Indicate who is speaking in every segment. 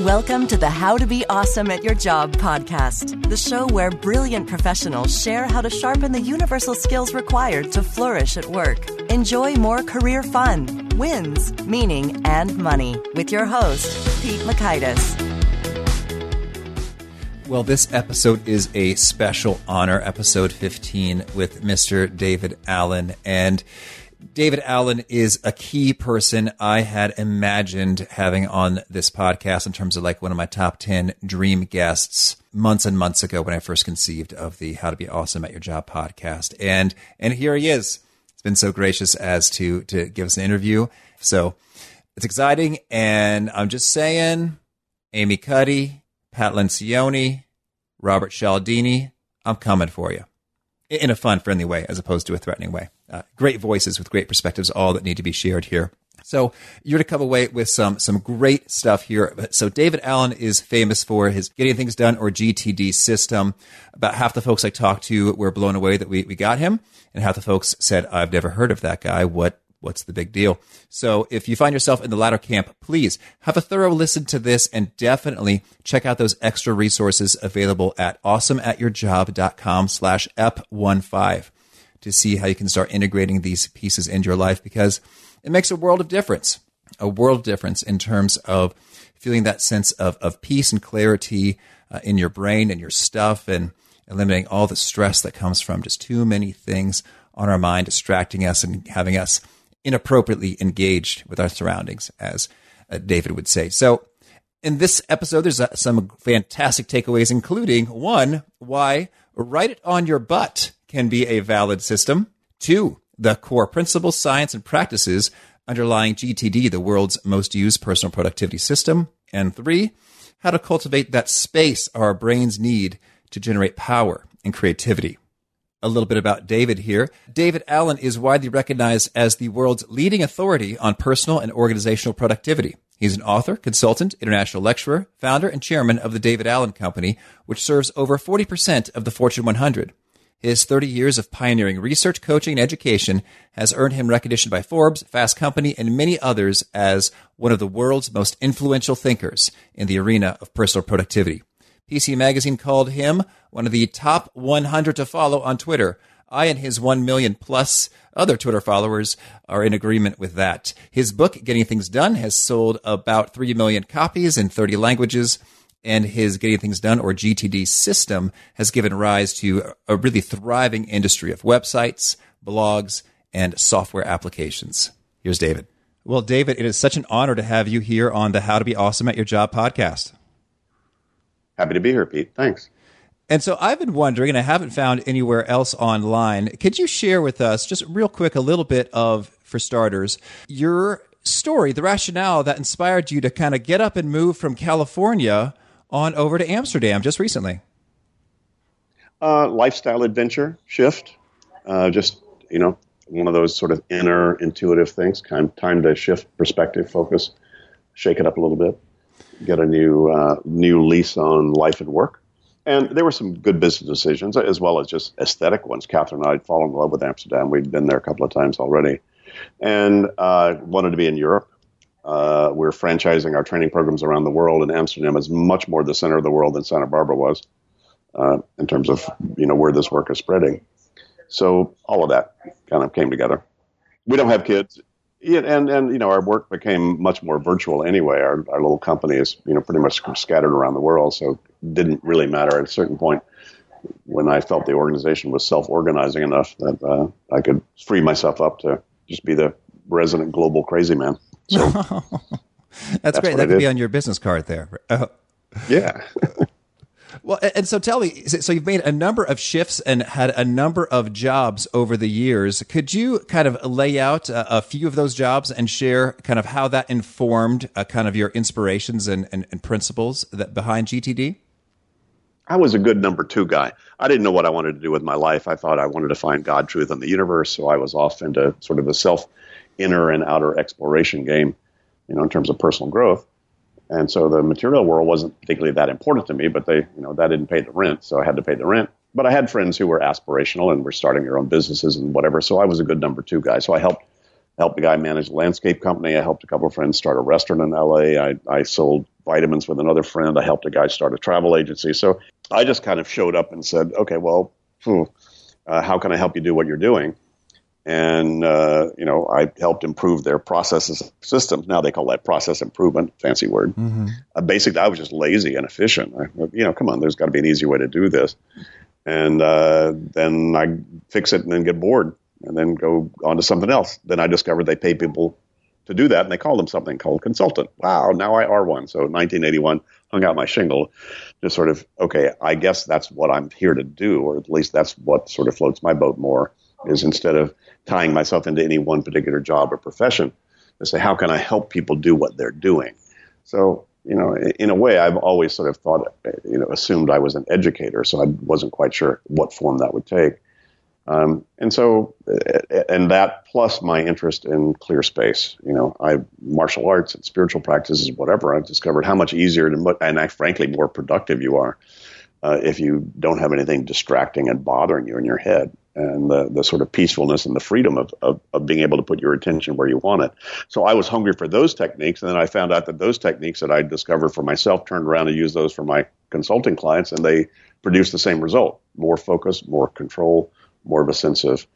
Speaker 1: Welcome to the How to Be Awesome at Your Job podcast, the show where brilliant professionals share how to sharpen the universal skills required to flourish at work. Enjoy more career fun, wins, meaning, and money with your host, Pete Mockaitis.
Speaker 2: Well, this episode is a special honor, episode 15, with Mr. David Allen. And David Allen is a key person I had imagined having on this podcast in terms of like one of my top 10 dream guests months and months ago when I first conceived of the How to Be Awesome at Your Job podcast. And, and here he is. He's been so gracious as to, to give us an interview. So it's exciting. And I'm just saying, Amy Cuddy, Pat Lencioni, Robert Cialdini, I'm coming for you in a fun, friendly way as opposed to a threatening way. Uh, great voices with great perspectives, all that need to be shared here. So you're to come away with some some great stuff here. So David Allen is famous for his Getting Things Done or GTD system. About half the folks I talked to were blown away that we, we got him, and half the folks said, "I've never heard of that guy. What what's the big deal? So if you find yourself in the latter camp, please have a thorough listen to this and definitely check out those extra resources available at awesomeatyourjob.com slash ep15 to see how you can start integrating these pieces into your life because it makes a world of difference, a world of difference in terms of feeling that sense of, of peace and clarity uh, in your brain and your stuff and eliminating all the stress that comes from just too many things on our mind, distracting us and having us inappropriately engaged with our surroundings, as uh, David would say. So, in this episode, there's uh, some fantastic takeaways, including one, why write it on your butt can be a valid system. Two, the core principles, science, and practices underlying GTD, the world's most used personal productivity system. And three, how to cultivate that space our brains need to generate power and creativity a little bit about David here. David Allen is widely recognized as the world's leading authority on personal and organizational productivity. He's an author, consultant, international lecturer, founder, and chairman of the David Allen Company, which serves over 40% of the Fortune 100. His 30 years of pioneering research, coaching, and education has earned him recognition by Forbes, Fast Company, and many others as one of the world's most influential thinkers in the arena of personal productivity. PC Magazine called him one of the top 100 to follow on Twitter. I and his 1 million plus other Twitter followers are in agreement with that. His book, Getting Things Done, has sold about 3 million copies in 30 languages, and his Getting Things Done, or GTD system, has given rise to a really thriving industry of websites, blogs, and software applications. Here's David. Well, David, it is such an honor to have you here on the How to Be Awesome at Your Job podcast.
Speaker 3: Happy to be here, Pete. Thanks.
Speaker 2: And so I've been wondering, and I haven't found anywhere else online. Could you share with us, just real quick, a little bit of, for starters, your story, the rationale that inspired you to kind of get up and move from California on over to Amsterdam just recently?
Speaker 3: Uh, lifestyle adventure shift. Uh, just, you know, one of those sort of inner intuitive things. Time, time to shift perspective, focus, shake it up a little bit get a new uh, new lease on life and work. And there were some good business decisions as well as just aesthetic ones. Catherine and I had fallen in love with Amsterdam. We'd been there a couple of times already, and uh, wanted to be in Europe. Uh, we're franchising our training programs around the world, and Amsterdam is much more the center of the world than Santa Barbara was uh, in terms of you know where this work is spreading. So all of that kind of came together. We don't have kids. And and you know our work became much more virtual anyway. Our our little company is you know pretty much scattered around the world, so it didn't really matter at a certain point when I felt the organization was self organizing enough that uh, I could free myself up to just be the resident global crazy man. So
Speaker 2: that's, that's, great. That could be on your business card there. Uh,
Speaker 3: yeah.
Speaker 2: Well, and so tell me, so you've made a number of shifts and had a number of jobs over the years. Could you kind of lay out a, a few of those jobs and share kind of how that informed uh, kind of your inspirations and, and, and principles that behind GTD?
Speaker 3: I was a good number two guy. I didn't know what I wanted to do with my life. I thought I wanted to find God, truth, and the universe. So I was off into sort of a self inner and outer exploration game, you know, in terms of personal growth. And so the material world wasn't particularly that important to me, but they, you know, that didn't pay the rent, so I had to pay the rent. But I had friends who were aspirational and were starting their own businesses and whatever. So I was a good number two guy. So I helped helped the guy manage a landscape company. I helped a couple of friends start a restaurant in LA. I, I sold vitamins with another friend. I helped a guy start a travel agency. So I just kind of showed up and said, okay, well, uh, how can I help you do what you're doing? And, uh, you know, I helped improve their processes systems. Now they call that process improvement, fancy word. Mm-hmm. Uh, basically, I was just lazy and efficient. I, you know, come on, there's got to be an easy way to do this. And uh, then I fix it and then get bored and then go on to something else. Then I discovered they pay people to do that, and they call them something called consultant. Wow, now I are one. So 1981, hung out my shingle, just sort of okay. I guess that's what I'm here to do, or at least that's what sort of floats my boat more. Is instead of tying myself into any one particular job or profession, to say how can I help people do what they're doing. So you know, in a way, I've always sort of thought, you know, assumed I was an educator, so I wasn't quite sure what form that would take. Um, and so, and that plus my interest in clear space, you know, I martial arts and spiritual practices, whatever. I've discovered how much easier to, and frankly, more productive you are uh, if you don't have anything distracting and bothering you in your head, and the the sort of peacefulness and the freedom of, of of being able to put your attention where you want it. So I was hungry for those techniques, and then I found out that those techniques that I discovered for myself turned around and used those for my consulting clients, and they produced the same result: more focus, more control more of a sense of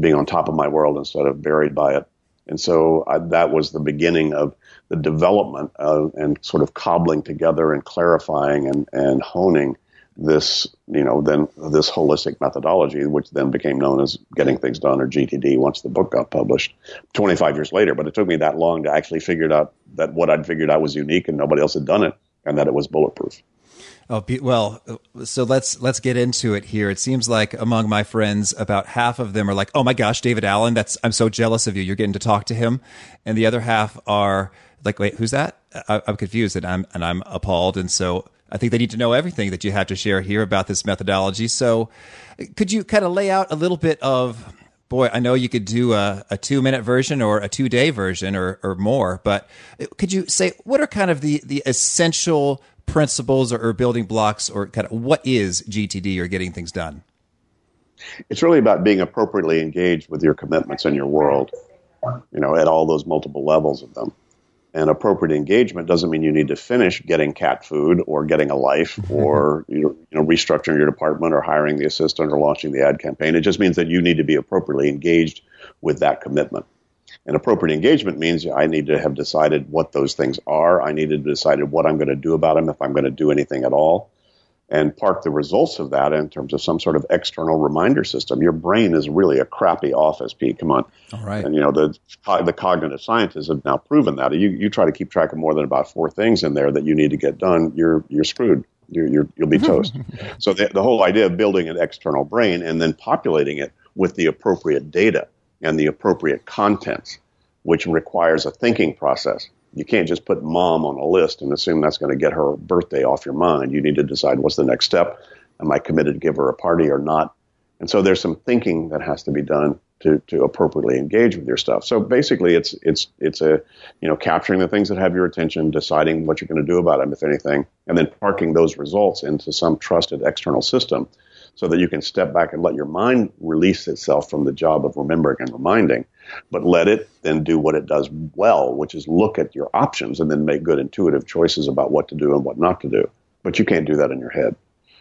Speaker 3: being on top of my world instead of buried by it. And so I, that was the beginning of the development of, and sort of cobbling together and clarifying and, and honing this, you know, then this holistic methodology, which then became known as Getting Things Done or GTD once the book got published 25 years later. But it took me that long to actually figure out that what I'd figured out was unique and nobody else had done it and that it was bulletproof.
Speaker 2: Oh, well, so let's let's get into it here. It seems like among my friends, about half of them are like, "Oh my gosh, David Allen, that's I'm so jealous of you. You're getting to talk to him," and the other half are like, "Wait, who's that?" I, am confused and I'm and I'm appalled, and so I think they need to know everything that you have to share here about this methodology. So, could you kind of lay out a little bit of boy, I know you could do a, a two minute version or a two day version or, or more, but could you say what are kind of the, the essential principles or, or building blocks or kind of what is GTD or getting things done?
Speaker 3: It's really about being appropriately engaged with your commitments in your world, you know, at all those multiple levels of them. And appropriate engagement doesn't mean you need to finish getting cat food or getting a life or you know restructuring your department or hiring the assistant or launching the ad campaign. It just means that you need to be appropriately engaged with that commitment. And appropriate engagement means I need to have decided what those things are. I need to decide what I'm going to do about them if I'm going to do anything at all. And park the results of that in terms of some sort of external reminder system. Your brain is really a crappy office, Pete. Come on.
Speaker 2: All right.
Speaker 3: And, you know, the, the cognitive scientists have now proven that. You, you try to keep track of more than about four things in there that you need to get done, you're, you're screwed. You're, you're, you'll be toast. so the, the whole idea of building an external brain and then populating it with the appropriate data and the appropriate contents, which requires a thinking process. You can't just put mom on a list and assume that's going to get her birthday off your mind. You need to decide what's the next step. Am I committed to give her a party or not? And so there's some thinking that has to be done to, to appropriately engage with your stuff. So basically, it's it's it's a you know capturing the things that have your attention, deciding what you're going to do about them, if anything, and then parking those results into some trusted external system so that you can step back and let your mind release itself from the job of remembering and reminding, but let it then do what it does well, which is look at your options and then make good intuitive choices about what to do and what not to do. But you can't do that in your head.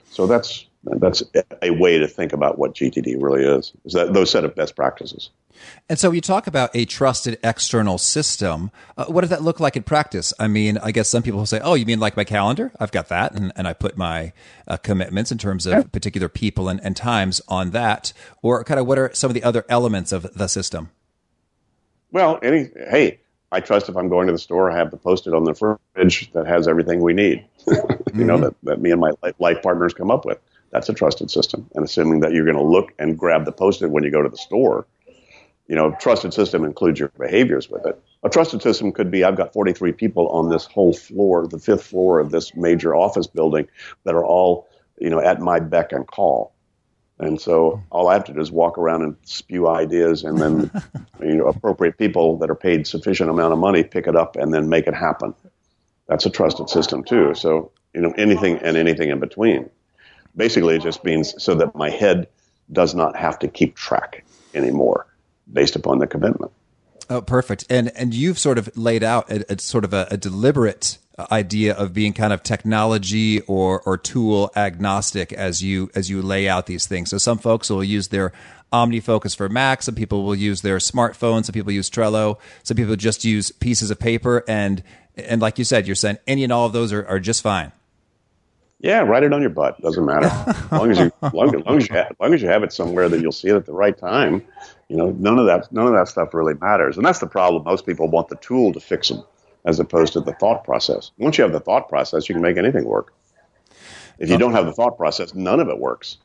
Speaker 3: So that's that's a way to think about what GTD really is. Is that those set of best practices?
Speaker 2: And so you talk about a trusted external system. Uh, what does that look like in practice? I mean, I guess some people will say, "Oh, you mean like my calendar? I've got that, and, and I put my uh, commitments in terms of particular people and, and times on that." Or kind of what are some of the other elements of the system?
Speaker 3: Well, any hey, I trust if I'm going to the store, I have the post-it on the fridge that has everything we need. you mm-hmm. know that, that me and my life partners come up with. That's a trusted system. And assuming that you're going to look and grab the post-it when you go to the store, you know, trusted system includes your behaviors with it. A trusted system could be I've got 43 people on this whole floor, the fifth floor of this major office building that are all, you know, at my beck and call. And so all I have to do is walk around and spew ideas, and then you know, appropriate people that are paid sufficient amount of money pick it up and then make it happen. That's a trusted system too. So you know, anything and anything in between basically it just means so that my head does not have to keep track anymore based upon the commitment.
Speaker 2: Oh, perfect. And and you've sort of laid out a, a sort of a, a, deliberate Uh, idea of being kind of technology or or tool agnostic as you as you lay out these things. So some folks will use their OmniFocus for Mac. Some people will use their smartphone. Some people use Trello. Some people just use pieces of paper. And and like you said, you're saying any and all of those are, are just fine.
Speaker 3: Yeah, write it on your butt. Doesn't matter. As long as you, long, long as you, have, long as you have it somewhere that you'll see it at the right time. You know, none of that, none of that stuff really matters. And that's the problem. Most people want the tool to fix them, as opposed to the thought process. Once you have the thought process, you can make anything work. If you don't have the thought process, none of it works.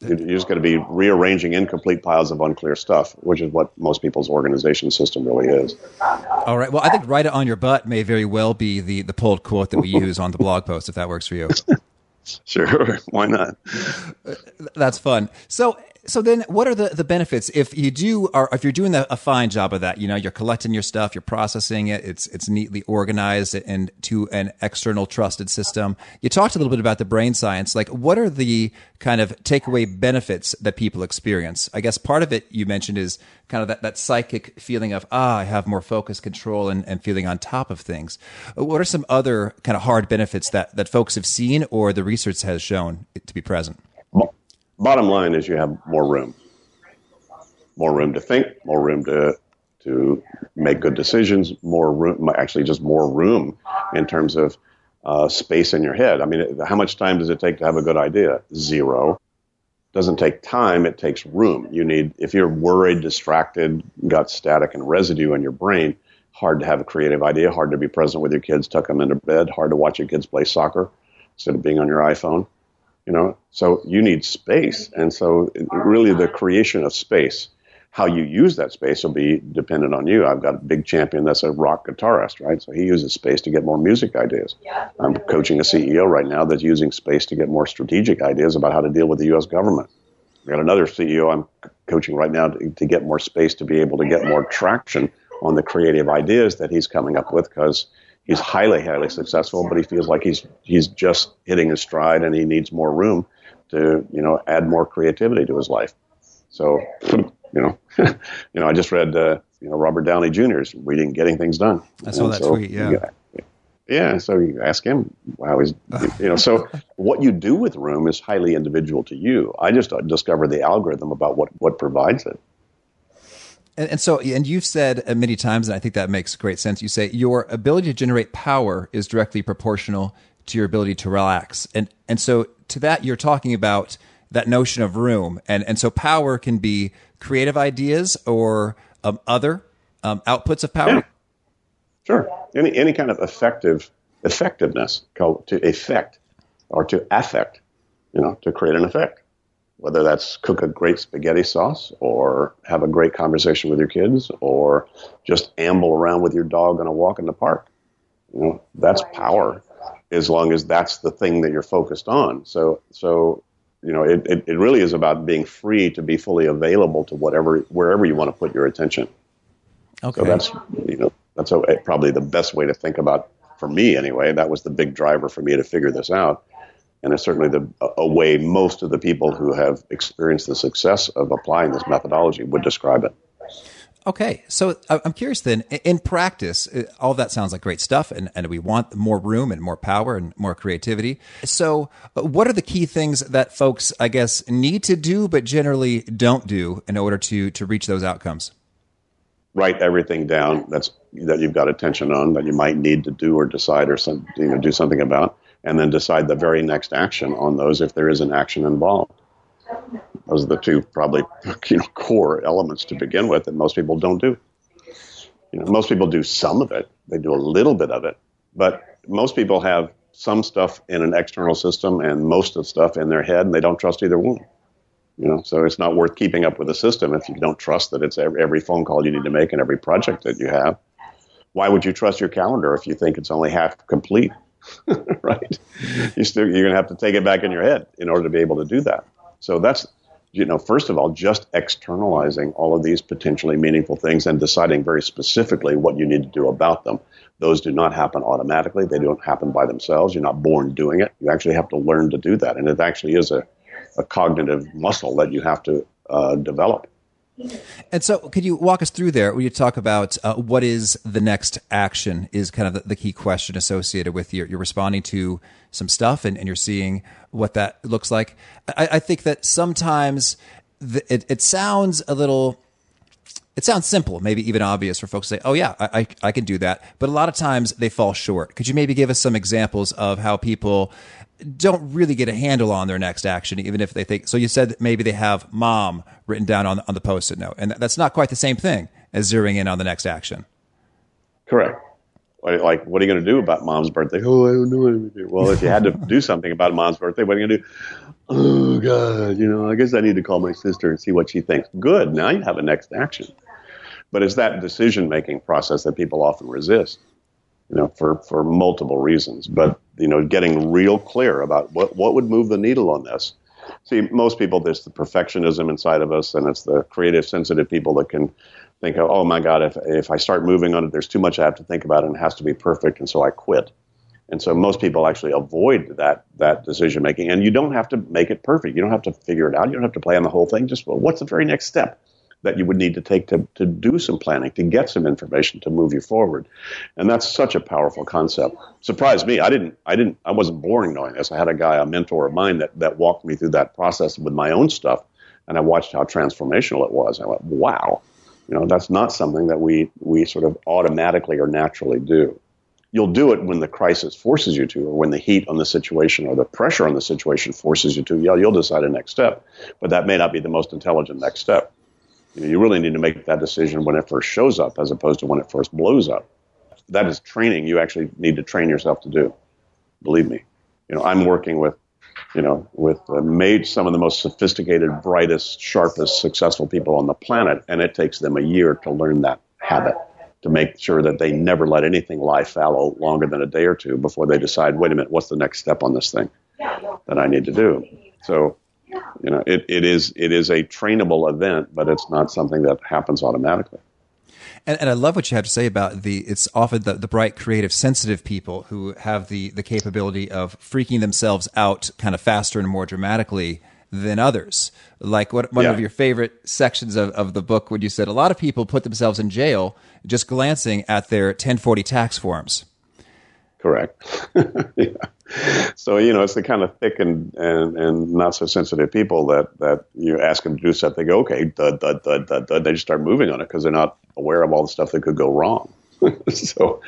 Speaker 3: You're just going to be rearranging incomplete piles of unclear stuff, which is what most people's organization system really is.
Speaker 2: All right. Well, I think "write it on your butt" may very well be the the pulled quote that we use on the blog post, if that works for you.
Speaker 3: Sure, why not?
Speaker 2: That's fun. So, so then what are the, the benefits? If you do or if you're doing a, a fine job of that you know you're collecting your stuff you're processing it it's it's neatly organized and to an external trusted system. You talked a little bit about the brain science. Like what are the kind of takeaway benefits that people experience? I guess part of it you mentioned is kind of that, that psychic feeling of ah i have more focus control and, and feeling on top of things. What are some other kind of hard benefits that that folks have seen or the research has shown to be present
Speaker 3: bottom line is you have more room, more room to think, more room to to make good decisions, more room, actually just more room in terms of uh, space in your head. I mean, how much time does it take to have a good idea? Zero. Doesn't take time. It takes room. You need, if you're worried, distracted, got static and residue in your brain, hard to have a creative idea, hard to be present with your kids, tuck them into bed, hard to watch your kids play soccer instead of being on your iPhone you know? So you need space. And so really the creation of space how you use that space will be dependent on you. I've got a big champion that's a rock guitarist right? So he uses space to get more music ideas. I'm coaching a ceo right now that's using space to get more strategic ideas about how to deal with the us government. I've got another ceo i'm coaching right now to, to get more space to be able to get more traction on the creative ideas that he's coming up with because he's highly, highly successful, but he feels like he's he's just hitting his stride and he needs more room to you know add more creativity to his life. So you know, you know, I just read uh, you know Robert Downey Jr.'s reading Getting Things Done.
Speaker 2: I saw and that so, tweet. Yeah.
Speaker 3: yeah. Yeah, so you ask him how he's, you know, so what you do with room is highly individual to you. I just discovered the algorithm about what, what provides it.
Speaker 2: And, and, so, and you've said many times, and I think that makes great sense. You say your ability to generate power is directly proportional to your ability to relax, and and so to that, you're talking about that notion of room, and and so power can be creative ideas or um, other um, outputs of power.
Speaker 3: Yeah. Sure, any any kind of effective effectiveness called to effect or to affect, you know, to create an effect whether that's cook a great spaghetti sauce or have a great conversation with your kids or just amble around with your dog on a walk in the park. You know, that's power as long as that's the thing that you're focused on. So, so, you know, it, it, it really is about being free to be fully available to whatever, wherever you want to put your attention. Okay. So that's, you know, that's a, probably the best way to think about, for me anyway, that was the big driver for me to figure this out and it's certainly the, a way most of the people who have experienced the success of applying this methodology would describe it.
Speaker 2: Okay, so I'm curious then, in practice, uh, all that sounds like great stuff, and, and we want more room and more power and more creativity. So, uh, what are the key things that folks, I guess, need to do but generally don't do in order to, to reach those outcomes?
Speaker 3: Write everything down that's that you've got attention on that you might need to do or decide or some, you know, do something about and then decide the very next action on those if there is an action involved. Those are the two probably you know core elements to begin with that most people don't do. You know, most people do some of it. They do a little bit of it, but most people have some stuff in an external system and most of the stuff in their head, and they don't trust either one. You know, so it's not worth keeping up with the system if you don't trust that it's every, every phone call you need to make and every project that you have. Why would you trust your calendar if you think it's only half complete? right? You still you're going to have to take it back in your head in order to be able to do that. So that's you know, first of all, just externalizing all of these potentially meaningful things and deciding very specifically what you need to do about them. Those do not happen automatically. They don't happen by themselves. You're not born doing it. You actually have to learn to do that. And it actually is a, a cognitive muscle that you have to uh, develop.
Speaker 2: And so, could you walk us through there when you talk about uh, what is the next action? Is kind of the, the key question associated with your, you're responding to some stuff and, and you're seeing what that looks like. I, I think that sometimes the, it, it sounds a little it sounds simple, maybe even obvious for folks to say, oh, yeah, I, I, I, can do that. But a lot of times they fall short. Could you maybe give us some examples of how people don't really get a handle on their next action, even if they think? So you said maybe they have mom written down on, on the post it note, and that's not quite the same thing as zeroing in on the next action.
Speaker 3: Correct. Like, what are you going to do about mom's birthday? Oh, I don't know. Well, if you had to do something about mom's birthday, what are you going to do? Oh, God, you know, I guess I need to call my sister and see what she thinks. Good. Now you have a next action. But it's that decision making process that people often resist, you know, for, for multiple reasons. But, you know, getting real clear about what, what would move the needle on this. See, most people, there's the perfectionism inside of us, and it's the creative, sensitive people that can think, oh my God, if, if I start moving on it, there's too much I have to think about, and it has to be perfect, and so I quit. And so most people actually avoid that that decision making. And you don't have to make it perfect. You don't have to figure it out. You don't have to plan the whole thing. Just well, what's the very next step? That you would need to take to, to do some planning, to get some information to move you forward. And that's such a powerful concept. Surprised me. I didn't, I didn't, I wasn't born knowing this. I had a guy, a mentor of mine that, that walked me through that process with my own stuff. And I watched how transformational it was. I went, wow, you know, that's not something that we, we sort of automatically or naturally do. You'll do it when the crisis forces you to, or when the heat on the situation or the pressure on the situation forces you to. Yeah, you'll decide a next step, but that may not be the most intelligent next step. You, know, you really need to make that decision when it first shows up as opposed to when it first blows up. That is training you actually need to train yourself to do. Believe me. You know, I'm working with, you know, with uh, made some of the most sophisticated, brightest, sharpest, successful people on the planet, and it takes them a year to learn that habit to make sure that they never let anything lie fallow longer than a day or two before they decide, wait a minute, what's the next step on this thing that I need to do? So you know, it, it is it is a trainable event, but it's not something that happens automatically.
Speaker 2: And, and I love what you have to say about the. It's often the, the bright, creative, sensitive people who have the the capability of freaking themselves out kind of faster and more dramatically than others. Like what one yeah. of your favorite sections of, of the book when you said a lot of people put themselves in jail just glancing at their 1040 tax forms.
Speaker 3: Correct. yeah. So you know, it's the kind of thick and, and, and not so sensitive people that, that you ask them to do stuff, they go, okay, dud, dud, dud, dud, dud. they just start moving on it because they're not aware of all the stuff that could go wrong. so,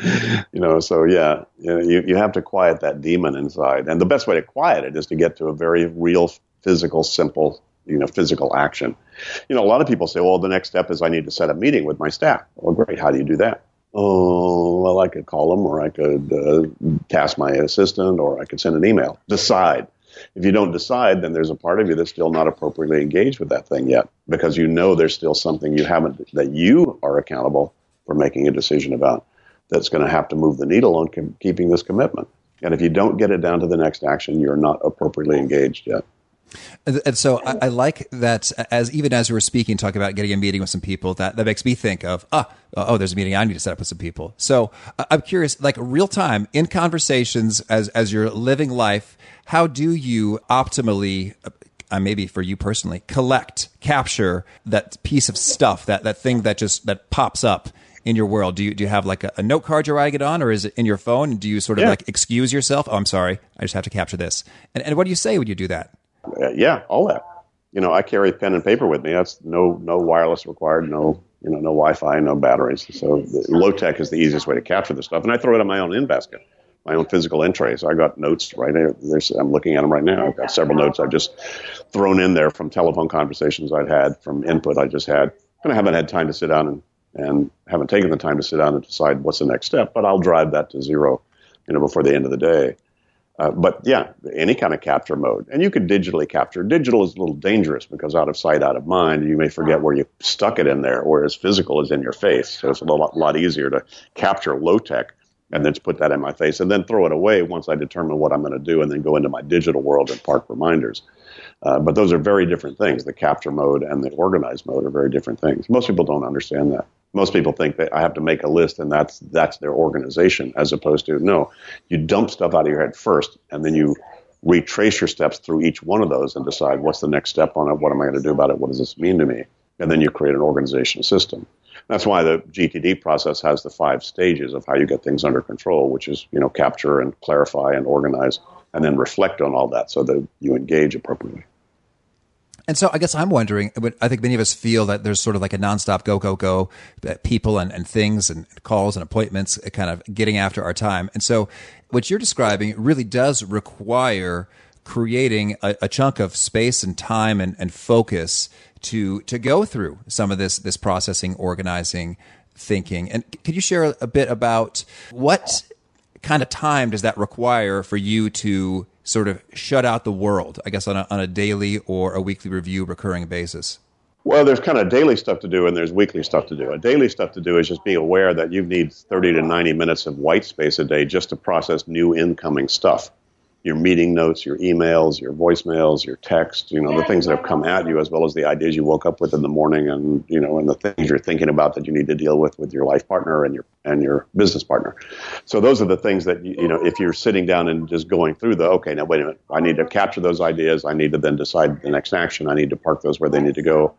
Speaker 3: you know, so yeah, you, you have to quiet that demon inside, and the best way to quiet it is to get to a very real, physical, simple, you know, physical action. You know, a lot of people say, well, the next step is I need to set a meeting with my staff. Well, great. How do you do that? Oh, well, I could call them, or I could uh, task my assistant, or I could send an email. Decide. If you don't decide, then there's a part of you that's still not appropriately engaged with that thing yet, because you know there's still something you haven't that you are accountable for making a decision about that's going to have to move the needle on keeping this commitment. And if you don't get it down to the next action, you're not appropriately engaged yet.
Speaker 2: And so I, I, like that as even as we were speaking, talking about getting a meeting with some people, that, that makes me think of, ah, oh, there's a meeting I need to set up with some people. So I'm curious, like real time in conversations as, as you're living life, how do you optimally, uh, maybe for you personally, collect, capture that piece of stuff, that, that thing that just, that pops up in your world? Do you do you have like a, a, note card you're writing it on, or is it in your phone? Do you sort of yeah. like excuse yourself? Oh, I'm sorry, I just have to capture this. And, and what do you say when you do that?
Speaker 3: Uh, yeah, all that. You know, I carry pen and paper with me. That's no no wireless required, no you know no Wi-Fi, no batteries. So low tech is the easiest way to capture this stuff, and I throw it in my own in basket, my own physical in tray. So I got notes right there. I'm looking at them right now. I've got several notes I've just thrown in there from telephone conversations I've had, from input I just had. And I haven't had time to sit down and and haven't taken the time to sit down and decide what's the next step. But I'll drive that to zero, you know, before the end of the day. Uh, but yeah, any kind of capture mode. And you could digitally capture. Digital is a little dangerous because out of sight, out of mind, you may forget where you stuck it in there, whereas physical is in your face. So it's a lot, lot easier to capture low tech and then put that in my face and then throw it away once I determine what I'm going to do and then go into my digital world and park reminders. Uh, but those are very different things. The capture mode and the organized mode are very different things. Most people don't understand that most people think that I have to make a list and that's that's their organization, as opposed to no, you dump stuff out of your head first, and then you retrace your steps through each one of those and decide what's the next step on it. What am I going to do about it? What does this mean to me? and then you create an organizational system. That's why the GTD process has the five stages of how you get things under control, which is you know capture and clarify and organize, and then reflect on all that so that you engage appropriately.
Speaker 2: And so I guess I'm wondering, I think many of us feel that there's sort of like a nonstop go, go, go, people and, and things and calls and appointments uh, kind of getting after our time. And so what you're describing really does require creating a, a chunk of space and time and, and focus to, to go through some of this, this processing, organizing, thinking. And could you share a bit about what kind of time does that require for you to sort of shut out the world, I guess, on a, on a daily or a weekly review recurring basis?
Speaker 3: Well, there's kind of daily stuff to do and there's weekly stuff to do. A daily stuff to do is just be aware that you need 30 to 90 minutes of white space a day just to process new incoming stuff your meeting notes, your emails, your voicemails, your text, you know, the things that have come at you as well as the ideas you woke up with in the morning and, you know, and the things you're thinking about that you need to deal with with your life partner and your and your business partner. So those are the things that you, you know, if you're sitting down and just going through the okay, now wait a minute, I need to capture those ideas, I need to then decide the next action, I need to park those where they need to go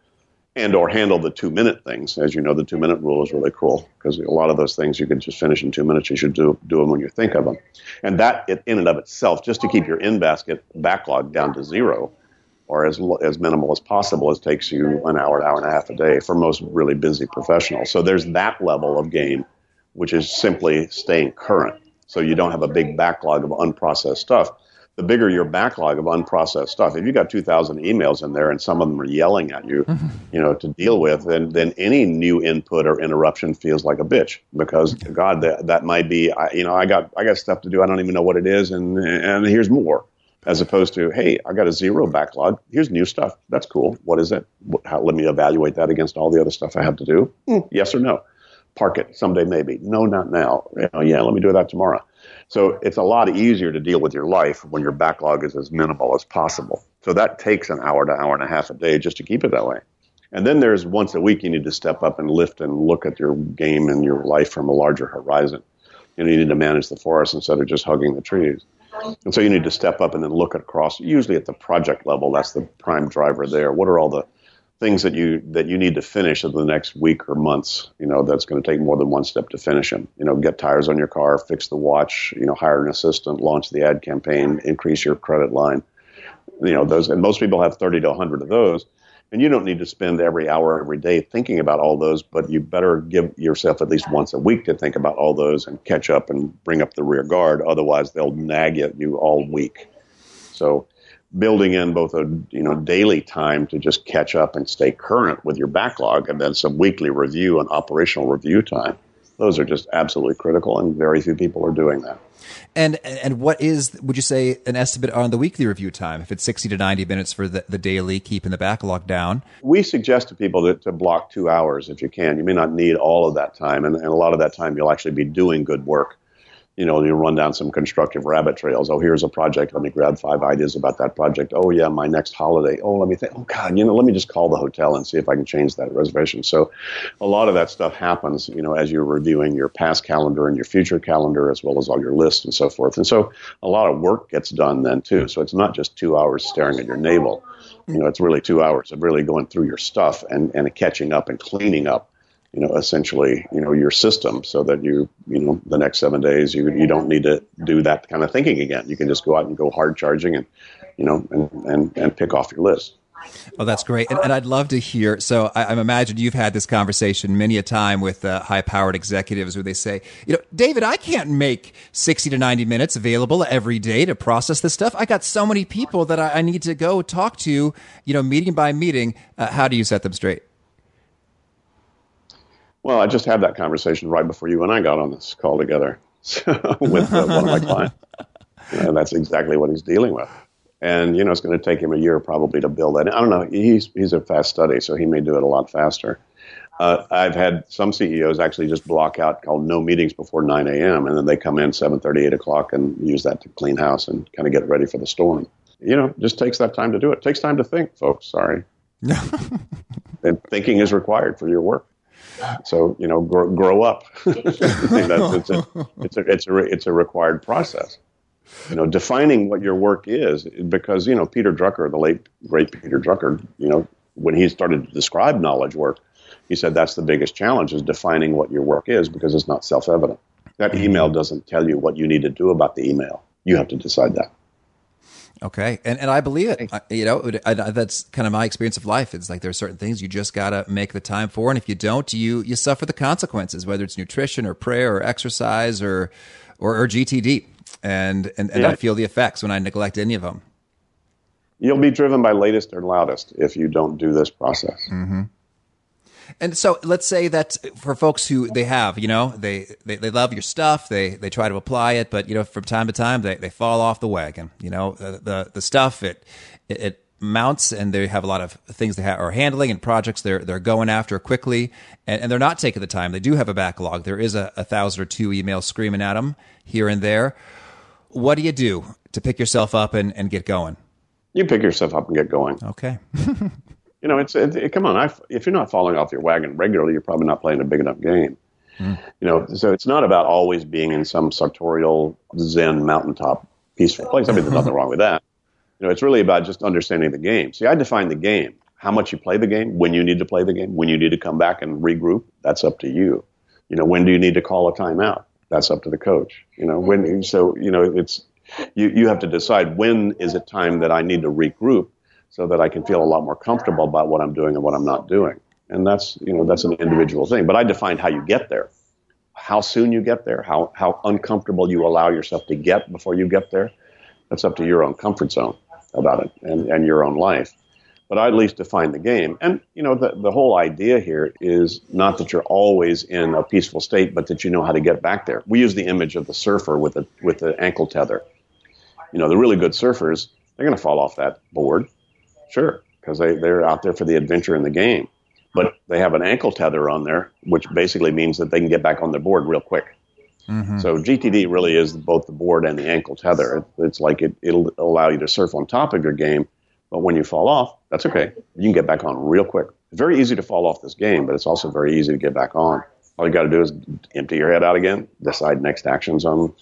Speaker 3: and or handle the two minute things. As you know, the two minute rule is really cool because a lot of those things you can just finish in two minutes. You should do, do them when you think of them. And that in and of itself, just to keep your in basket backlog down to zero or as, as minimal as possible, it takes you an hour, an hour and a half a day for most really busy professionals. So there's that level of game, which is simply staying current. So you don't have a big backlog of unprocessed stuff the bigger your backlog of unprocessed stuff. If you got 2,000 emails in there and some of them are yelling at you, mm-hmm. you know, to deal with, then then any new input or interruption feels like a bitch because God, that that might be, I, you know, I got I got stuff to do. I don't even know what it is, and and here's more. As opposed to, hey, I got a zero backlog. Here's new stuff. That's cool. What is it? How, let me evaluate that against all the other stuff I have to do. Mm, yes or no? Park it someday, maybe. No, not now. You know, yeah, let me do that tomorrow so it's a lot easier to deal with your life when your backlog is as minimal as possible. So that takes an hour to hour and a half a day just to keep it that way. And then there's once a week you need to step up and lift and look at your game and your life from a larger horizon. You, you need to manage the forest instead of just hugging the trees. And so you need to step up and then look across, usually at the project level. That's the prime driver there. What are all the things that you that you need to finish in the next week or months. You know, that's going to take more than one step to finish them. You know, get tires on your car, fix the watch. You know, hire an assistant, launch the ad campaign, increase your credit line. You know, those and most people have thirty to hundred of those. And you don't need to spend every hour every day thinking about all those, but you better give yourself at least once a week to think about all those and catch up and bring up the rear guard. Otherwise, they'll nag at you all week. So building in both a you know daily time to just catch up and stay current with your backlog and then some weekly review and operational review time. Those are just absolutely critical and very few people are doing that.
Speaker 2: And and what is would you say an estimate on the weekly review time? If it's 60 to 90 minutes for the, the daily keeping the backlog down.
Speaker 3: We suggest to people to, to block two hours if you can. You may not need all of that time and, and a lot of that time you'll actually be doing good work you know, you run down some constructive rabbit trails. Oh, here's a project. Let me grab five ideas about that project. Oh, yeah, my next holiday. Oh, let me think. Oh, God, you know, let me just call the hotel and see if I can change that reservation. So, a lot of that stuff happens, you know, as you're reviewing your past calendar and your future calendar, as well as all your lists and so forth. And so, a lot of work gets done then too. So, it's not just two hours staring at your navel. You know, it's really two hours of really going through your stuff and, and catching up and cleaning up you know, essentially, you know, your system so that you, you know, the next seven days, you, you don't need to do that kind of thinking again. You can just go out and go hard charging and, you know, and, and, and pick off your list.
Speaker 2: Oh, that's great. And, and I'd love to hear. So I, I'm imagine you've had this conversation many a time with uh, high powered executives where they say, you know, David, I can't make 60 to 90 minutes available every day to process this stuff. I got so many people that I, I need to go talk to, you know, meeting by meeting. Uh, how do you set them straight?
Speaker 3: Well, I just had that conversation right before you and I got on this call together with uh, one of my clients. And that's exactly what he's dealing with. And, you know, it's going to take him a year probably to build that. I don't know. He's, he's a fast study, so he may do it a lot faster. Uh, I've had some CEOs actually just block out called no meetings before 9 a.m. and then they come in 7:30, 8 o'clock and use that to clean house and kind of get ready for the storm. You know, just takes that time to do it. it takes time to think, folks. Sorry. and thinking is required for your work. So you know, grow, grow up. it's, a, it's, a, it's a it's a it's a required process. You know, defining what your work is, because you know Peter Drucker, the late great Peter Drucker, you know, when he started to describe knowledge work, he said that's the biggest challenge is defining what your work is because it's not self evident. That email doesn't tell you what you need to do about the email. You have to decide that.
Speaker 2: Okay, and and I believe it. I, you know, I, I, that's kind of my experience of life. It's like there are certain things you just gotta make the time for, and if you don't, you you suffer the consequences. Whether it's nutrition or prayer or exercise or or, or GTD, and and, and yeah. I feel the effects when I neglect any of them.
Speaker 3: You'll be driven by latest or loudest if you don't do this process.
Speaker 2: Mm-hmm. And so let's say that for folks who they have, you know, they, they, they love your stuff, they, they try to apply it, but, you know, from time to time, they, they fall off the wagon. You know, the, the, the stuff, it, it, it mounts and they have a lot of things they ha- are handling and projects they're, they're going after quickly and, and they're not taking the time. They do have a backlog. There is a, a thousand or two emails screaming at them here and there. What do you do to pick yourself up and, and get going?
Speaker 3: You pick yourself up and get going.
Speaker 2: Okay.
Speaker 3: you know, it's it, it, come on. I, if you're not falling off your wagon regularly, you're probably not playing a big enough game. Mm. You know, so it's not about always being in some sartorial Zen mountaintop peaceful place. I mean, there's nothing wrong with that. You know, it's really about just understanding the game. See, I define the game. How much you play the game, when you need to play the game, when you need to come back and regroup, that's up to you. You know, when do you need to call a timeout? That's up to the coach. You know, when so you know it's you you have to decide when is it time that I need to regroup so that I can feel a lot more comfortable about what I'm doing and what I'm not doing. And that's, you know, that's an individual thing. But I defined how you get there. How soon you get there, how, how uncomfortable you allow yourself to get before you get there. That's up to your own comfort zone about it and, and your own life. But I at least define the game. And, you know, the, the whole idea here is not that you're always in a peaceful state, but that you know how to get back there. We use the image of the surfer with the, with the ankle tether. You know, the really good surfers, they're going to fall off that board Sure, because they, they're out there for the adventure in the game. But they have an ankle tether on there, which basically means that they can get back on their board real quick. Mm-hmm. So GTD really is both the board and the ankle tether. It's like it, it'll allow you to surf on top of your game, but when you fall off, that's okay. You can get back on real quick. It's very easy to fall off this game, but it's also very easy to get back on. All you got to do is empty your head out again, decide next actions on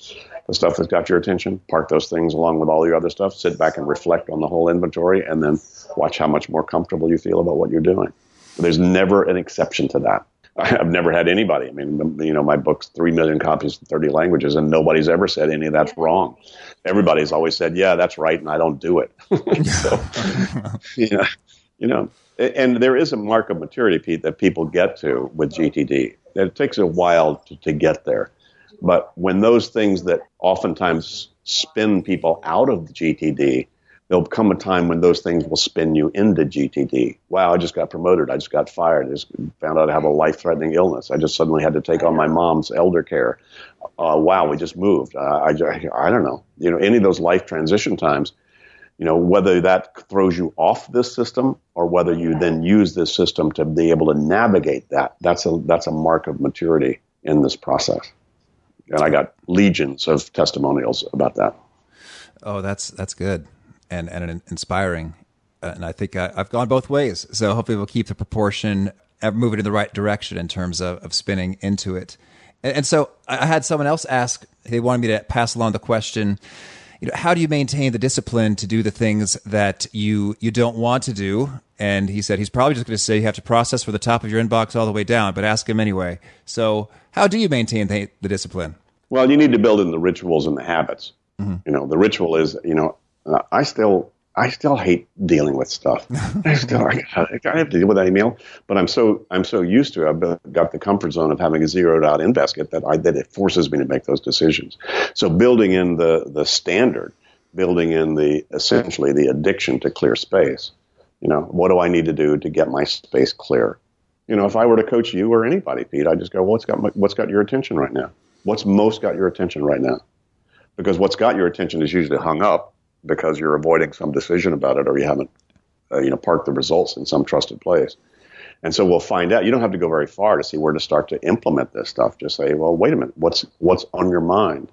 Speaker 3: the stuff that's got your attention, park those things along with all your other stuff, sit back and reflect on the whole inventory, and then watch how much more comfortable you feel about what you're doing. There's never an exception to that. I've never had anybody. I mean, you know, my book's three million copies in 30 languages, and nobody's ever said any of that's wrong. Everybody's always said, "Yeah, that's right," and I don't do it. so, you know, you know, and there is a mark of maturity, Pete, that people get to with GTD. It takes a while to, to get there. But when those things that oftentimes spin people out of the GTD, there'll come a time when those things will spin you into GTD. Wow, I just got promoted. I just got fired. I just found out I have a life threatening illness. I just suddenly had to take on my mom's elder care. Uh, wow, we just moved. Uh, I, I don't know. You know, any of those life transition times, you know, whether that throws you off this system or whether you then use this system to be able to navigate that, that's a, that's a mark of maturity in this process and I got legions of testimonials about that.
Speaker 2: Oh, that's that's good and and inspiring, and I think I, have gone both ways. So hopefully we'll keep the proportion, uh, moving in the right direction in terms of, of spinning into it. And, and so I had someone else ask; they wanted me to pass along the question. You know, how do you maintain the discipline to do the things that you you don't want to do? And he said he's probably just going to say you have to process from the top of your inbox all the way down, but ask him anyway. So how do you maintain the, the discipline?
Speaker 3: Well, you need to build in the rituals and the habits. Mm-hmm. You know, the ritual is, you know, uh, I still I still hate dealing with stuff. I still I, I, have to deal with that email, but I'm so I'm so used to it. I've got the comfort zone of having a zeroed out in basket that I that it forces me to make those decisions. So building in the the standard, building in the essentially the addiction to clear space. You know, what do I need to do to get my space clear? You know, if I were to coach you or anybody, Pete, I'd just go, what's got my, what's got your attention right now? What's most got your attention right now? Because what's got your attention is usually hung up because you're avoiding some decision about it or you haven't, uh, you know, parked the results in some trusted place. And so we'll find out. You don't have to go very far to see where to start to implement this stuff. Just say, well, wait a minute, what's what's on your mind?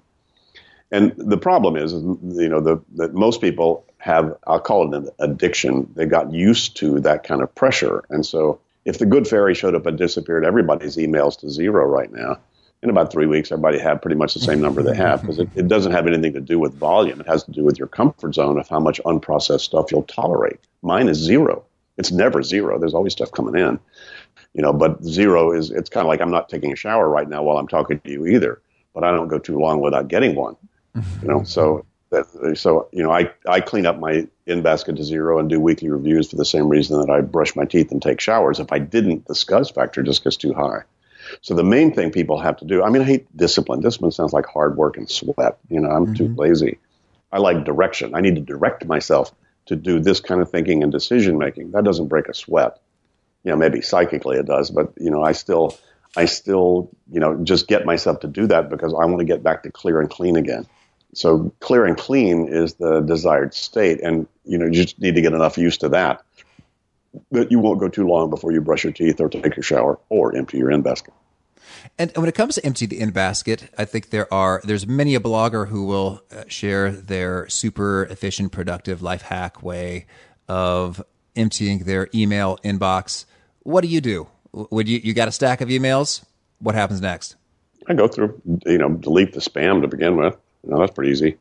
Speaker 3: And the problem is, you know, the, that most people have, I'll call it an addiction. They got used to that kind of pressure. And so if the good fairy showed up and disappeared everybody's emails to zero right now, in about three weeks, everybody had pretty much the same number they have because it, it, doesn't have anything to do with volume. It has to do with your comfort zone of how much unprocessed stuff you'll tolerate. Mine is zero. It's never zero. There's always stuff coming in, you know. But zero is it's kind of like I'm not taking a shower right now while I'm talking to you either. But I don't go too long without getting one, you know. So so you know, I I clean up my in basket to zero and do weekly reviews for the same reason that I brush my teeth and take showers. If I didn't, the scuzz factor just gets too high. So the main thing people have to do, I mean, I hate discipline. Discipline sounds like hard work and sweat. You know, I'm mm-hmm. too lazy. I like direction. I need to direct myself to do this kind of thinking and decision making. That doesn't break a sweat. You know, maybe psychically it does, but you know, I still, I still, you know, just get myself to do that because I want to get back to clear and clean again. So clear and clean is the desired state, and you know, you just need to get enough used to that that you won't go too long before you brush your teeth or take your shower or empty your in basket.
Speaker 2: And when it comes to empty the in basket, I think there are there's many a blogger who will uh, share their super efficient, productive life hack way of emptying their email inbox. What do you do? Would you you got a stack of emails? What happens next?
Speaker 3: I go through, you know, delete the spam to begin with. Know, that's pretty easy.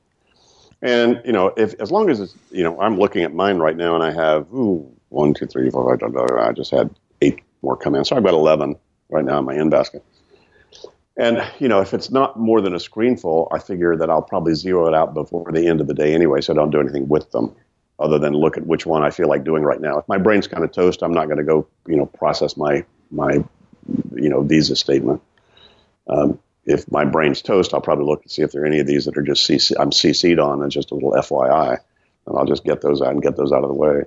Speaker 3: And you know, if as long as it's, you know, I'm looking at mine right now, and I have ooh, one, two, three, four, five. I just had eight more come in, so I've got eleven right now in my in basket. And you know, if it's not more than a screenful, I figure that I'll probably zero it out before the end of the day anyway, so I don't do anything with them other than look at which one I feel like doing right now. If my brain's kind of toast, I'm not going to go, you know, process my my, you know, visa statement. Um, if my brain's toast, I'll probably look and see if there are any of these that are just CC, I'm CC'd on and just a little FYI, and I'll just get those out and get those out of the way.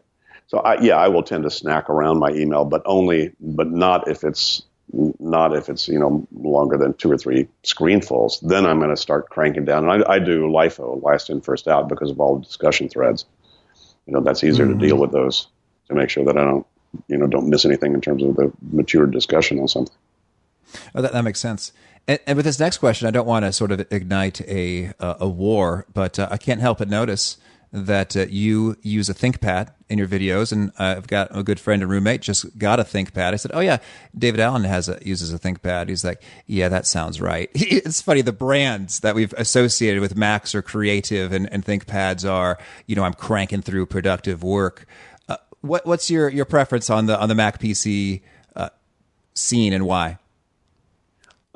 Speaker 3: So I, yeah, I will tend to snack around my email, but only, but not if it's not if it's you know longer than two or three screenfuls. Then I'm going to start cranking down, and I, I, do LIFO, last in first out, because of all the discussion threads. You know that's easier mm-hmm. to deal with those to make sure that I don't you know don't miss anything in terms of the mature discussion on something.
Speaker 2: Oh, that, that makes sense. And, and, with this next question, I don't want to sort of ignite a uh, a war, but uh, I can't help but notice that uh, you use a ThinkPad in your videos, and I've got a good friend and roommate just got a ThinkPad. I said, "Oh yeah, David Allen has a, uses a ThinkPad." He's like, "Yeah, that sounds right." it's funny the brands that we've associated with Macs are creative, and, and ThinkPads are, you know, I'm cranking through productive work. Uh, what, what's your your preference on the on the Mac PC uh, scene, and why?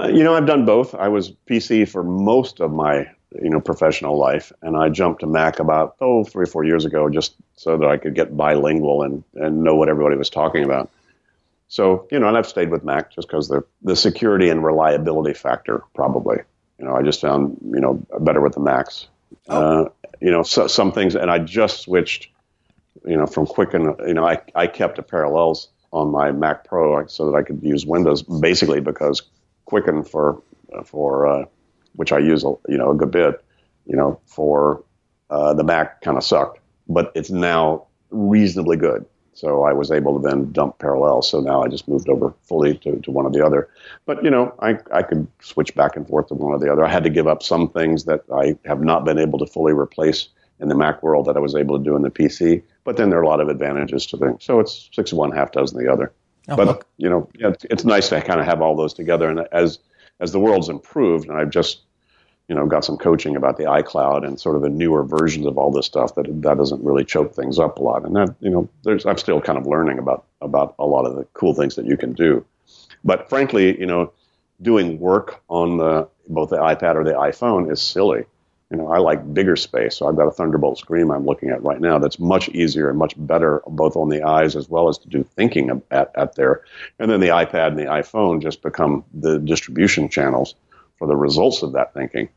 Speaker 3: Uh, you know, I've done both. I was PC for most of my you know professional life, and I jumped to Mac about oh three or four years ago, just so that I could get bilingual and and know what everybody was talking about. So you know, and I've stayed with Mac just because the the security and reliability factor probably. You know, I just found you know better with the Macs. Oh. Uh, you know, so, some things, and I just switched. You know, from Quicken. You know, I I kept a Parallels on my Mac Pro so that I could use Windows basically because Quicken for for uh, which I use, you know, a good bit, you know, for uh, the Mac kind of sucked, but it's now reasonably good. So I was able to then dump Parallels. So now I just moved over fully to, to one or the other. But, you know, I, I could switch back and forth to one or the other. I had to give up some things that I have not been able to fully replace in the Mac world that I was able to do in the PC. But then there are a lot of advantages to things. So it's six of one, half dozen the other. Oh, but, look. you know, it's, it's nice to kind of have all those together. And as, as the world's improved, and I've just you know got some coaching about the iCloud and sort of the newer versions of all this stuff that that doesn't really choke things up a lot. And that you know, there's I'm still kind of learning about about a lot of the cool things that you can do. But frankly, you know, doing work on the both the iPad or the iPhone is silly. You know, I like bigger space, so I've got a Thunderbolt screen I'm looking at right now that's much easier and much better both on the eyes as well as to do thinking at, at there. And then the iPad and the iPhone just become the distribution channels for the results of that thinking.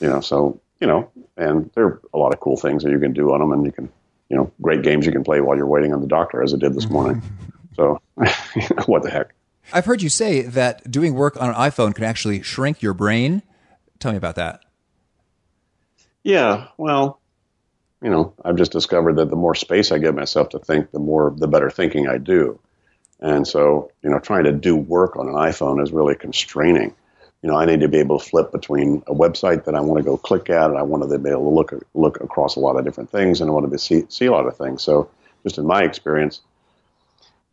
Speaker 3: You know, so you know, and there are a lot of cool things that you can do on them, and you can, you know, great games you can play while you're waiting on the doctor, as I did this morning. so, what the heck?
Speaker 2: I've heard you say that doing work on an iPhone can actually shrink your brain. Tell me about that.
Speaker 3: Yeah, well, you know, I've just discovered that the more space I give myself to think, the more the better thinking I do. And so, you know, trying to do work on an iPhone is really constraining you know, I need to be able to flip between a website that I want to go click at, and I want to be able to look look across a lot of different things, and I want to see see a lot of things. So, just in my experience,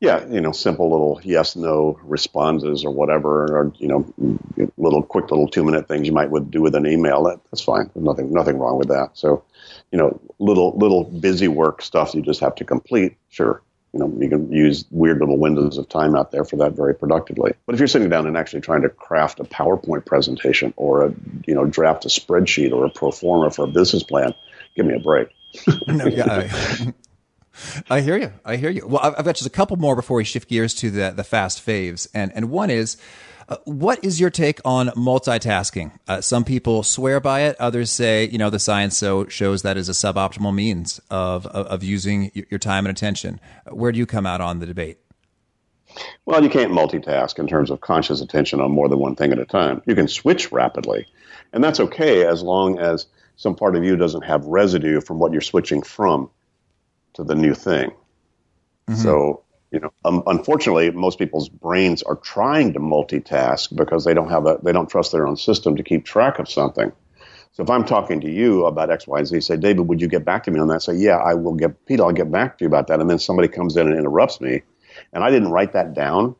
Speaker 3: yeah, you know, simple little yes no responses or whatever, or you know, little quick little two minute things you might would do with an email. That, that's fine. There's nothing nothing wrong with that. So, you know, little little busy work stuff you just have to complete. Sure, you know, you can use weird little windows of time out there for that very productively. But if you're sitting down and actually trying to craft a PowerPoint presentation or a, you know, draft a spreadsheet or a pro forma for a business plan, give me a break. no, yeah,
Speaker 2: I, I, hear you. I hear you. Well, I've got just a couple more before we shift gears to the the fast faves, and and one is uh, what is your take on multitasking? Uh, some people swear by it. Others say, you know, the science so shows that is a suboptimal means of, of, of using your time and attention. Where do you come out on the debate?
Speaker 3: Well, you can't multitask in terms of conscious attention on more than one thing at a time. You can switch rapidly, and that's okay as long as some part of you doesn't have residue from what you're switching from to the new thing. Mm-hmm. So you know, um, unfortunately, most people's brains are trying to multitask because they don't have a, they don't trust their own system to keep track of something. So if I'm talking to you about X, Y, and Z, say, David, would you get back to me on that? Say, yeah, I will get, Pete, I'll get back to you about that. And then somebody comes in and interrupts me, and I didn't write that down.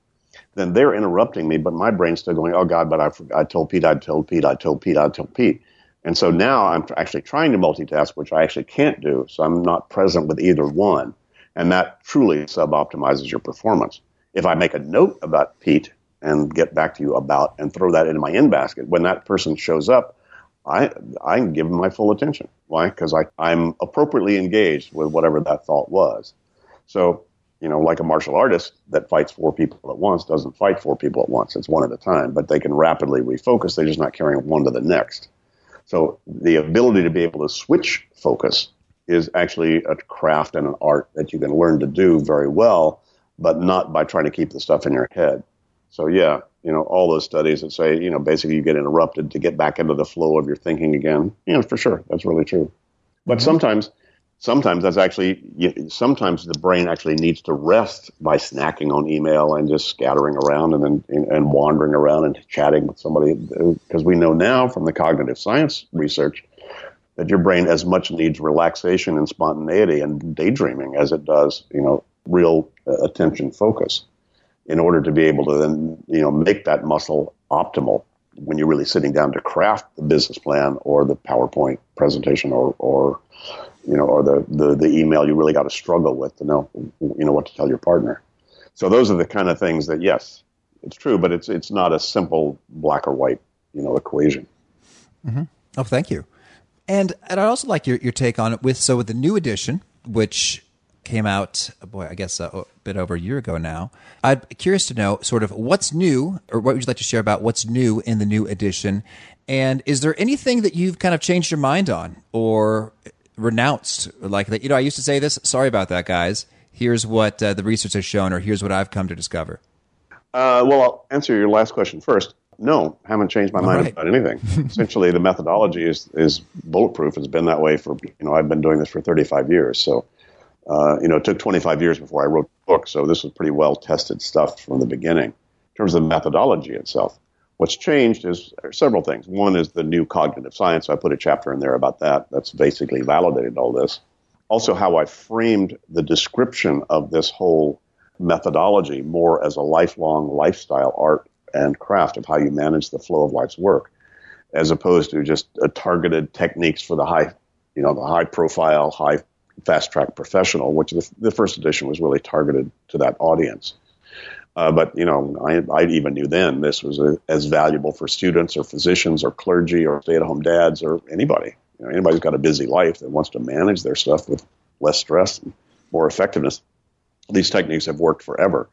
Speaker 3: Then they're interrupting me, but my brain's still going, oh God, but I, I told Pete, I told Pete, I told Pete, I told Pete. And so now I'm actually trying to multitask, which I actually can't do. So I'm not present with either one. And that truly suboptimizes your performance. If I make a note about Pete and get back to you about and throw that into my in basket, when that person shows up, I, I can give them my full attention. Why? Because I'm appropriately engaged with whatever that thought was. So, you know, like a martial artist that fights four people at once doesn't fight four people at once. It's one at a time, but they can rapidly refocus. They're just not carrying one to the next. So the ability to be able to switch focus is actually a craft and an art that you can learn to do very well, but not by trying to keep the stuff in your head. So yeah, you know, all those studies that say, you know, basically you get interrupted to get back into the flow of your thinking again. You know, for sure, that's really true. But mm-hmm. sometimes, sometimes that's actually, sometimes the brain actually needs to rest by snacking on email and just scattering around and then and wandering around and chatting with somebody. Because we know now from the cognitive science research that your brain as much needs relaxation and spontaneity and daydreaming as it does, you know, real uh, attention focus in order to be able to then, you know, make that muscle optimal when you're really sitting down to craft the business plan or the PowerPoint presentation or, or you know, or the, the, the email you really got to struggle with to know, you know, what to tell your partner. So those are the kind of things that, yes, it's true, but it's, it's not a simple black or white, you know, equation.
Speaker 2: Mm-hmm. Oh, thank you. And and I'd also like your, your take on it with so with the new edition, which came out, boy, I guess a, bit over a year ago now. I'm curious to know sort of what's new, or what would you like to share about what's new in the new edition, and is there anything that you've kind of changed your mind on or renounced, like that? You know, I used to say this. Sorry about that, guys. Here's what uh, the research has shown, or here's what I've come to discover.
Speaker 3: Uh, well, I'll answer your last question first. No, haven't changed my All mind right. about anything. Essentially, the methodology is is bulletproof. It's been that way for you know I've been doing this for 35 years. So, uh, you know, it took 25 years before I wrote the book. So this was pretty well tested stuff from the beginning. In terms of the methodology itself, what's changed is several things. One is the new cognitive science. I put a chapter in there about that. That's basically validated all this. Also, how I framed the description of this whole methodology more as a lifelong lifestyle art and craft of how you manage the flow of life's work, as opposed to just uh, targeted techniques for the high, you know, the high profile, high fast track professional, which the, the first edition was really targeted to that audience. Uh, but you know, I, I, even knew then this was a, as valuable for students or physicians or clergy or stay-at-home dads or anybody. You know, anybody who's got a busy life that wants to manage their stuff with less stress and more effectiveness. These techniques have worked forever.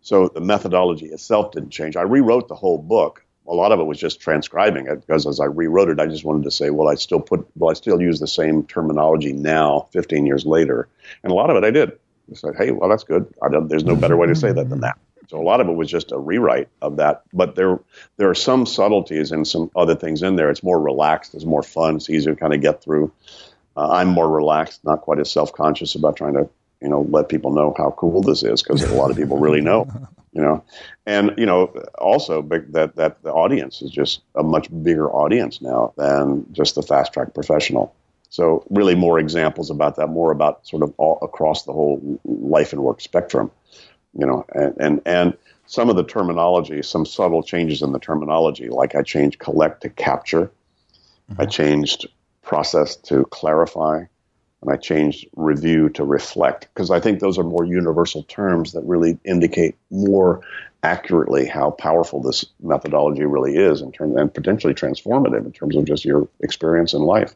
Speaker 3: So the methodology itself didn't change. I rewrote the whole book. A lot of it was just transcribing it because as I rewrote it, I just wanted to say, well, I still put, well, I still use the same terminology now, 15 years later. And a lot of it I did. I said, hey, well, that's good. there's no better way to say that than that. So a lot of it was just a rewrite of that. But there, there are some subtleties and some other things in there. It's more relaxed. It's more fun. It's easier to kind of get through. Uh, I'm more relaxed, not quite as self-conscious about trying to you know, let people know how cool this is because a lot of people really know, you know, and you know, also that that the audience is just a much bigger audience now than just the fast track professional. So really, more examples about that, more about sort of all across the whole life and work spectrum, you know, and and and some of the terminology, some subtle changes in the terminology, like I changed collect to capture, mm-hmm. I changed process to clarify, and I changed review to reflect because I think those are more universal terms that really indicate more accurately how powerful this methodology really is in terms and potentially transformative in terms of just your experience in life.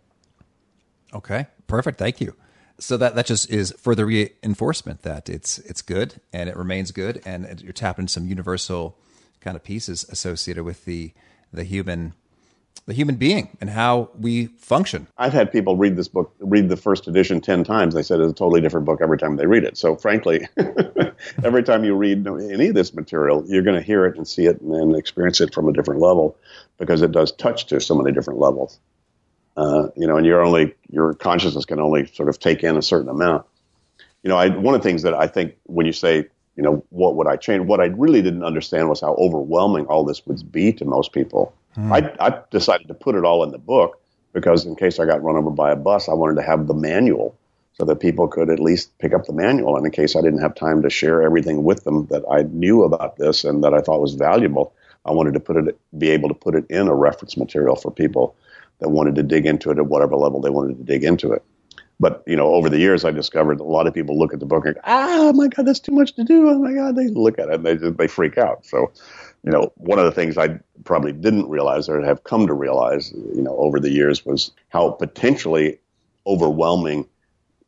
Speaker 2: Okay, perfect. Thank you. So that that just is further reinforcement that it's it's good and it remains good, and you're tapping some universal kind of pieces associated with the the human the human being and how we function.
Speaker 3: I've had people read this book, read the first edition 10 times. They said it's a totally different book every time they read it. So, frankly, every time you read any of this material, you're going to hear it and see it and then experience it from a different level because it does touch to so many different levels. Uh, you know, and you're only, your consciousness can only sort of take in a certain amount. You know, I, one of the things that I think when you say, you know, what would I change? What I really didn't understand was how overwhelming all this would be to most people Hmm. I, I decided to put it all in the book because in case I got run over by a bus, I wanted to have the manual so that people could at least pick up the manual. And in case I didn't have time to share everything with them that I knew about this and that I thought was valuable, I wanted to put it, be able to put it in a reference material for people that wanted to dig into it at whatever level they wanted to dig into it. But you know, over the years, I discovered a lot of people look at the book and go, "Ah, my God, that's too much to do." Oh my God, they look at it and they they freak out. So, you know, one of the things I probably didn't realize or have come to realize, you know, over the years was how potentially overwhelming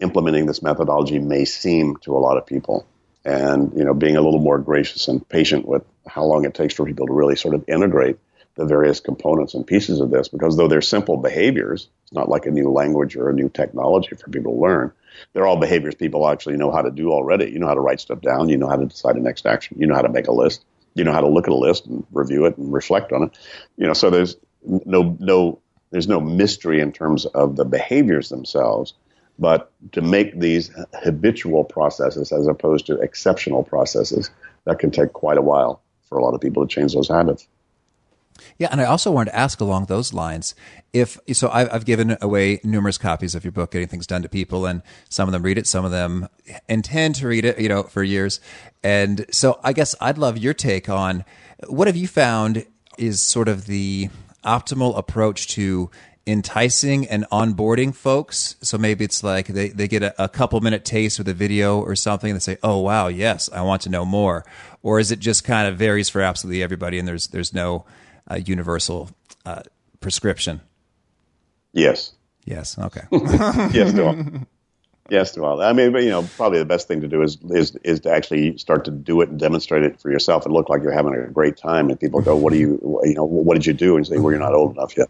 Speaker 3: implementing this methodology may seem to a lot of people. And, you know, being a little more gracious and patient with how long it takes for people to really sort of integrate the various components and pieces of this, because though they're simple behaviors, it's not like a new language or a new technology for people to learn. They're all behaviors people actually know how to do already. You know how to write stuff down. You know how to decide a next action. You know how to make a list you know how to look at a list and review it and reflect on it. You know, so there's no no there's no mystery in terms of the behaviors themselves, but to make these habitual processes as opposed to exceptional processes, that can take quite a while for a lot of people to change those habits.
Speaker 2: Yeah, and I also wanted to ask along those lines if so. I've, given away numerous copies of your book, "Getting Things Done to People," and some of them read it, some of them intend to read it, you know, for years. And so, I guess I'd love your take on what have you found is sort of the optimal approach to enticing and onboarding folks. So maybe it's like they, they get a, a, couple minute taste with a video or something and they say, Oh wow, yes, I want to know more. Or is it just kind of varies for absolutely everybody and there's there's no a universal uh, prescription?
Speaker 3: Yes.
Speaker 2: Yes. Okay.
Speaker 3: yes to all. Yes to all. I mean, but, you know, probably the best thing to do is, is is to actually start to do it and demonstrate it for yourself and look like you're having a great time. And people go, "What do you, you know, what did you do?" And say, "Well, you're not old enough yet."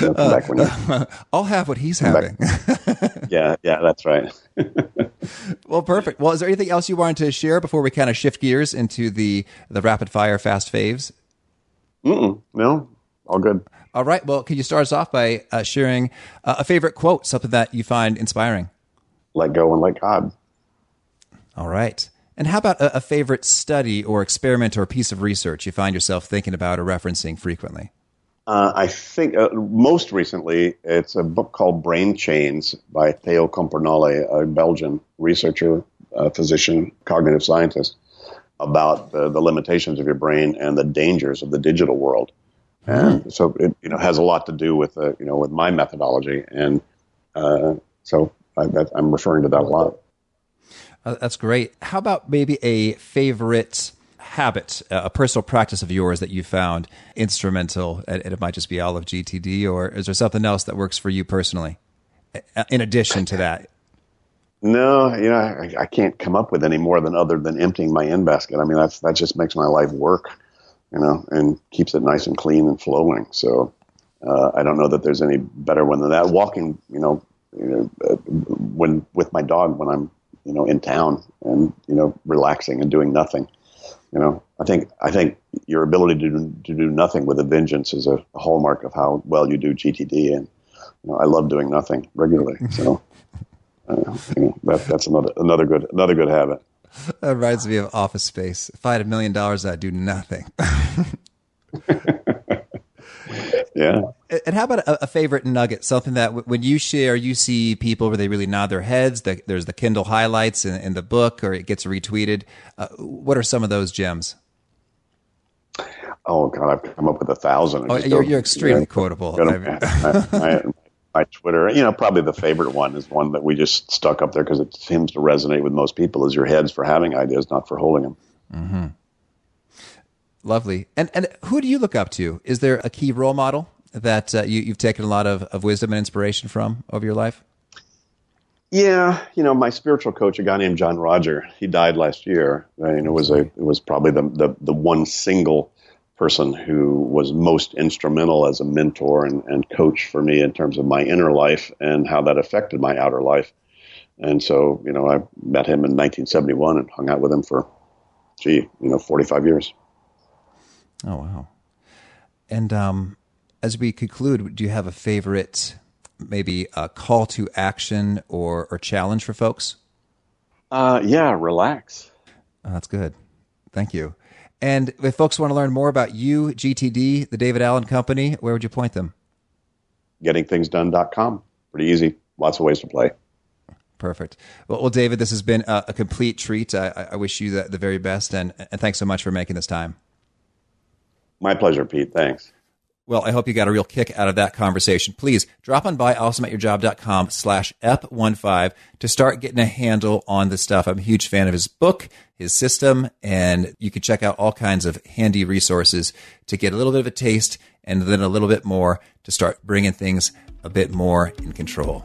Speaker 2: You know, uh, I'll have what he's having.
Speaker 3: yeah, yeah, that's right.
Speaker 2: well, perfect. Well, is there anything else you wanted to share before we kind of shift gears into the the rapid fire fast faves?
Speaker 3: Mm-mm, no, all good.
Speaker 2: All right. Well, can you start us off by uh, sharing uh, a favorite quote, something that you find inspiring?
Speaker 3: Let go and let God.
Speaker 2: All right. And how about a, a favorite study or experiment or piece of research you find yourself thinking about or referencing frequently?
Speaker 3: Uh, I think uh, most recently it's a book called Brain Chains by Theo Compernolle, a Belgian researcher, physician, cognitive scientist about the, the limitations of your brain and the dangers of the digital world. And so it you know has a lot to do with uh, you know with my methodology, and uh, so I, am referring to that a lot.
Speaker 2: Uh, that's great. How about maybe a favorite habit, a personal practice of yours that you found instrumental? And it might just be all of GTD, or is there something else that works for you personally? In addition to that,
Speaker 3: no, you know, I, I, can't come up with any more than other than emptying my in basket. I mean, that's that just makes my life work, you know, and keeps it nice and clean and flowing. So uh, I don't know that there's any better one than that. Walking, you know, you know, uh, when with my dog when I'm, you know, in town and you know, relaxing and doing nothing. You know, I think I think your ability to do, to do nothing with a vengeance is a, a hallmark of how well you do GTD, and you know, I love doing nothing regularly. So. Uh, that, that's another another good another good habit.
Speaker 2: That reminds me of Office Space. If I had a million dollars, I'd do nothing.
Speaker 3: yeah.
Speaker 2: And how about a, a, favorite nugget? Something that w- when you share, you see people where they really nod their heads. The, there's the Kindle highlights in, in, the book, or it gets retweeted. Uh, what are some of those gems?
Speaker 3: Oh God, I've come up with a thousand.
Speaker 2: Oh, you're, you're extremely quotable. I, I,
Speaker 3: my Twitter. You know, probably the favorite one is one that we just stuck up there because it seems to resonate with most people. Is your heads for having ideas, not for holding them.
Speaker 2: Mm-hmm. Lovely. And and who do you look up to? Is there a key role model that uh, you, you've taken a lot of, of wisdom and inspiration from over your life?
Speaker 3: Yeah, you know, my spiritual coach, a guy named John Roger, he died last year. I mean, it was a it was probably the the, the one single person who was most instrumental as a mentor and, and coach for me in terms of my inner life and how that affected my outer life. And so, you know, I met him in 1971 and hung out with him for, gee, you know, 45 years.
Speaker 2: Oh wow! And um, as we conclude, do you have a favorite, maybe a call to action or or challenge for folks?
Speaker 3: Uh, yeah, relax.
Speaker 2: Oh, that's good. Thank you. And if folks want to learn more about you, GTD, the David Allen Company, where would you point them?
Speaker 3: GettingThingsDone.com. Pretty easy. Lots of ways to play.
Speaker 2: Perfect. Well, well David, this has been a, a complete treat. I, I, wish you the, the very best, and, and thanks so much for making this time.
Speaker 3: My pleasure, Pete. Thanks.
Speaker 2: Well, I hope you got a real kick out of that conversation. Please drop on by awesomeatyourjob.com slash ep15 to start getting a handle on the stuff. I'm a huge fan of his book, his system, and you can check out all kinds of handy resources to get a little bit of a taste and then a little bit more to start bringing things a bit more in control.